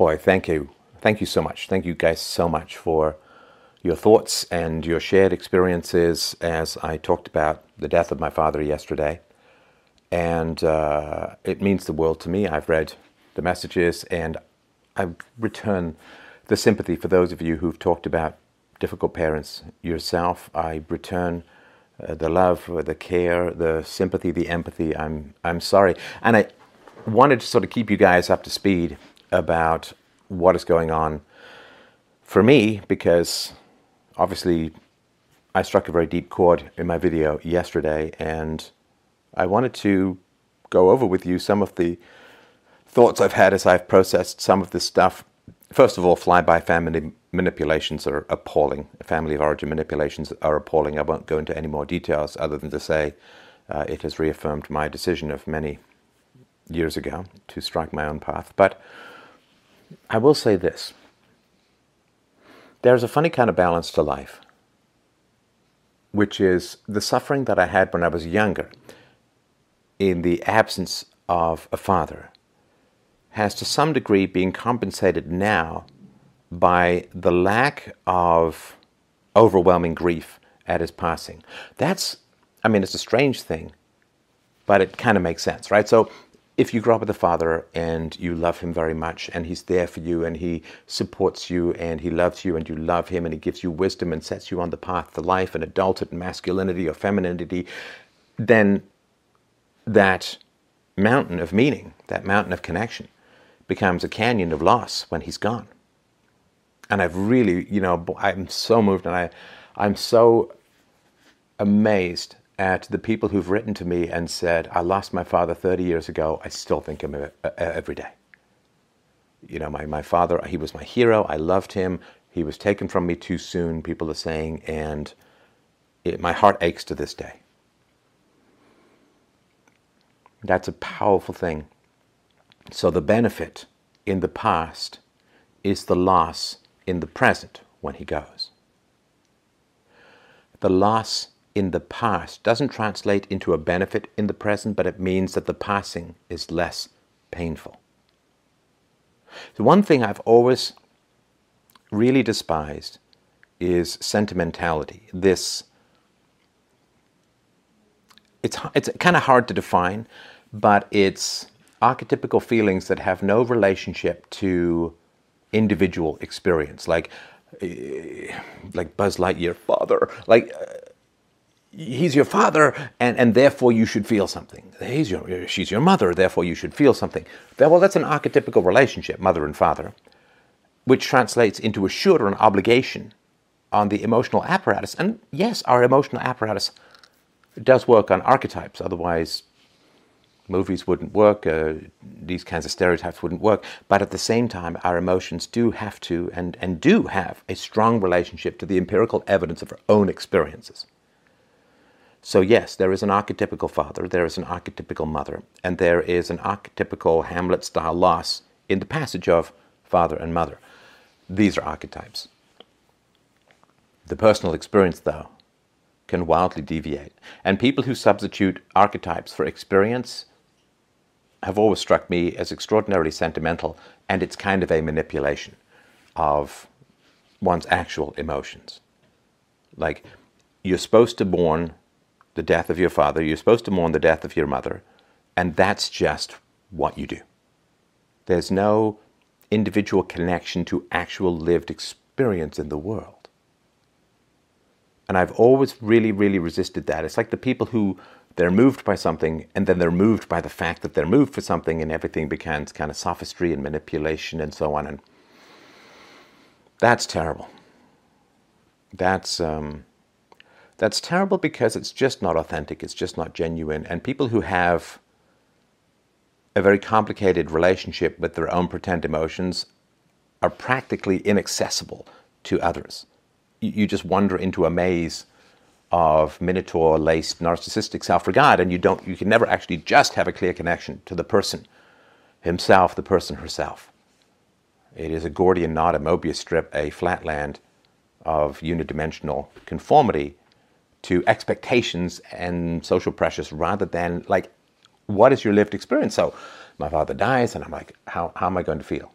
boy, thank you. Thank you so much. Thank you guys so much for your thoughts and your shared experiences as I talked about the death of my father yesterday. And uh, it means the world to me. I've read the messages and I return the sympathy for those of you who've talked about difficult parents yourself. I return uh, the love, the care, the sympathy, the empathy. I'm I'm sorry, and I wanted to sort of keep you guys up to speed about what is going on for me because obviously I struck a very deep chord in my video yesterday, and I wanted to go over with you some of the thoughts I've had as I've processed some of this stuff. First of all, flyby family manipulations are appalling. Family of origin manipulations are appalling. I won't go into any more details other than to say uh, it has reaffirmed my decision of many years ago to strike my own path. But I will say this there's a funny kind of balance to life, which is the suffering that I had when I was younger in the absence of a father has to some degree been compensated now by the lack of overwhelming grief at his passing. That's, I mean, it's a strange thing, but it kind of makes sense, right? So if you grow up with a father and you love him very much and he's there for you and he supports you and he loves you and you love him and he gives you wisdom and sets you on the path to life and adulthood and masculinity or femininity, then that mountain of meaning, that mountain of connection, becomes a canyon of loss when he's gone. And I've really, you know, I'm so moved and I, I'm so amazed at the people who've written to me and said, I lost my father 30 years ago. I still think of him uh, uh, every day. You know, my, my father, he was my hero. I loved him. He was taken from me too soon, people are saying, and it, my heart aches to this day. That's a powerful thing. So the benefit in the past is the loss in the present when he goes. The loss in the past doesn't translate into a benefit in the present, but it means that the passing is less painful. The one thing I've always really despised is sentimentality. This it's it's kind of hard to define, but it's archetypical feelings that have no relationship to individual experience, like uh, like Buzz Lightyear, father, like. He's your father, and, and therefore you should feel something. He's your, she's your mother, therefore you should feel something. Well, that's an archetypical relationship, mother and father, which translates into a should or an obligation on the emotional apparatus. And yes, our emotional apparatus does work on archetypes, otherwise movies wouldn't work, uh, these kinds of stereotypes wouldn't work. But at the same time, our emotions do have to and, and do have a strong relationship to the empirical evidence of our own experiences. So, yes, there is an archetypical father, there is an archetypical mother, and there is an archetypical Hamlet style loss in the passage of father and mother. These are archetypes. The personal experience, though, can wildly deviate. And people who substitute archetypes for experience have always struck me as extraordinarily sentimental, and it's kind of a manipulation of one's actual emotions. Like, you're supposed to mourn the death of your father, you're supposed to mourn the death of your mother, and that's just what you do. There's no individual connection to actual lived experience in the world. And I've always really, really resisted that. It's like the people who they're moved by something and then they're moved by the fact that they're moved for something and everything becomes kind of sophistry and manipulation and so on and that's terrible that's um, that's terrible because it's just not authentic it's just not genuine and people who have a very complicated relationship with their own pretend emotions are practically inaccessible to others you just wander into a maze of minotaur laced narcissistic self regard, and you don't you can never actually just have a clear connection to the person himself, the person herself. It is a Gordian knot, a Mobius strip, a flatland of unidimensional conformity to expectations and social pressures rather than like what is your lived experience. So my father dies and I'm like, how, how am I going to feel?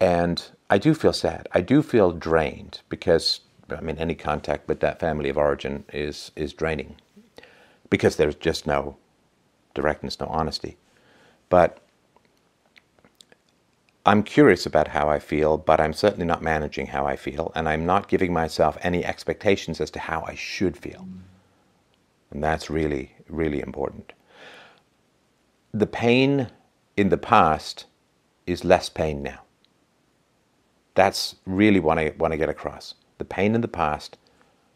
And I do feel sad. I do feel drained because, I mean, any contact with that family of origin is, is draining because there's just no directness, no honesty. But I'm curious about how I feel, but I'm certainly not managing how I feel, and I'm not giving myself any expectations as to how I should feel. And that's really, really important. The pain in the past is less pain now. That's really what I want to get across. The pain in the past,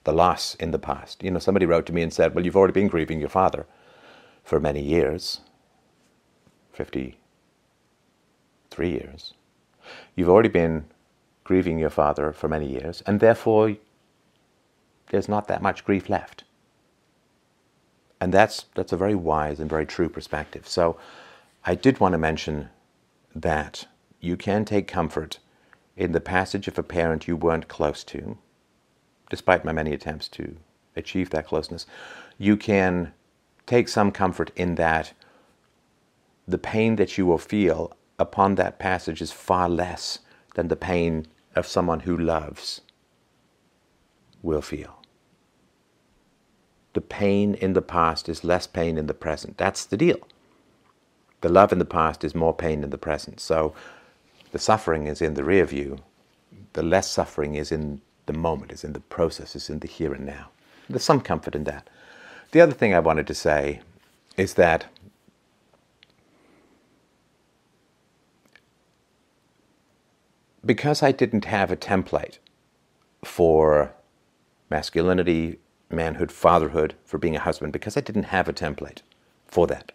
the loss in the past. You know, somebody wrote to me and said, Well, you've already been grieving your father for many years 53 years. You've already been grieving your father for many years, and therefore there's not that much grief left. And that's, that's a very wise and very true perspective. So I did want to mention that you can take comfort in the passage of a parent you weren't close to, despite my many attempts to achieve that closeness. You can take some comfort in that the pain that you will feel upon that passage is far less than the pain of someone who loves will feel. The pain in the past is less pain in the present. That's the deal. The love in the past is more pain in the present. So the suffering is in the rear view, the less suffering is in the moment, is in the process, is in the here and now. There's some comfort in that. The other thing I wanted to say is that because I didn't have a template for masculinity, manhood, fatherhood, for being a husband, because I didn't have a template for that,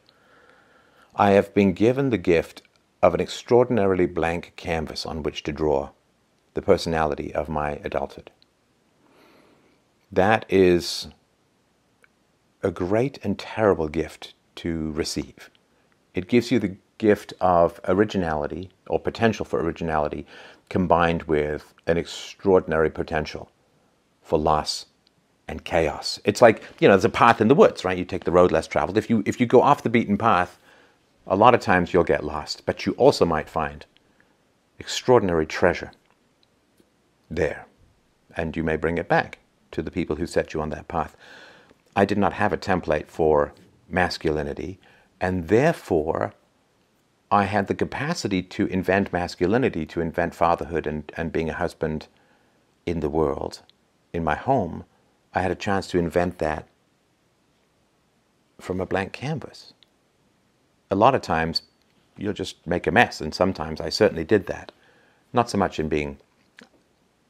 I have been given the gift of an extraordinarily blank canvas on which to draw the personality of my adulthood. That is a great and terrible gift to receive. It gives you the gift of originality or potential for originality combined with an extraordinary potential for loss and chaos. It's like, you know, there's a path in the woods, right? You take the road less traveled. If you if you go off the beaten path, a lot of times you'll get lost, but you also might find extraordinary treasure there. And you may bring it back to the people who set you on that path. I did not have a template for masculinity, and therefore I had the capacity to invent masculinity, to invent fatherhood and, and being a husband in the world, in my home. I had a chance to invent that from a blank canvas a lot of times you'll just make a mess, and sometimes I certainly did that. Not so much in being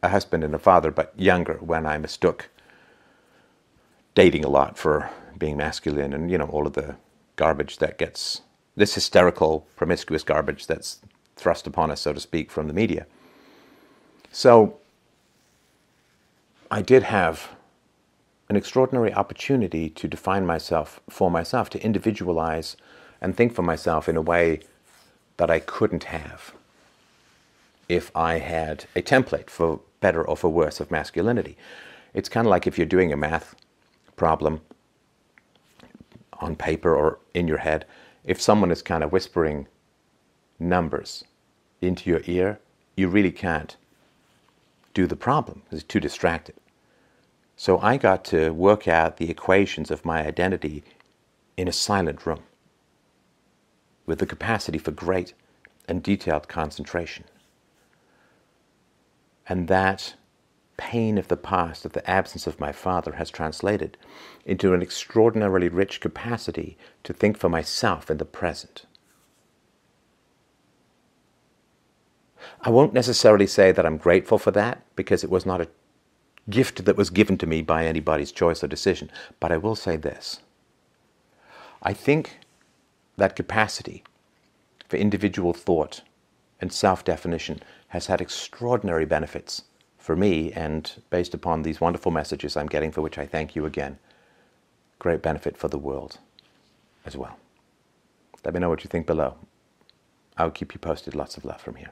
a husband and a father, but younger when I mistook dating a lot for being masculine and, you know, all of the garbage that gets, this hysterical, promiscuous garbage that's thrust upon us, so to speak, from the media. So I did have an extraordinary opportunity to define myself for myself, to individualize and think for myself in a way that I couldn't have if I had a template for better or for worse of masculinity. It's kind of like if you're doing a math problem on paper or in your head, if someone is kind of whispering numbers into your ear, you really can't do the problem because it's too distracted. So I got to work out the equations of my identity in a silent room with the capacity for great and detailed concentration. And that pain of the past, of the absence of my father, has translated into an extraordinarily rich capacity to think for myself in the present. I won't necessarily say that I'm grateful for that because it was not a gift that was given to me by anybody's choice or decision, but I will say this. I think that capacity for individual thought and self definition has had extraordinary benefits for me, and based upon these wonderful messages I'm getting, for which I thank you again, great benefit for the world as well. Let me know what you think below. I'll keep you posted. Lots of love from here.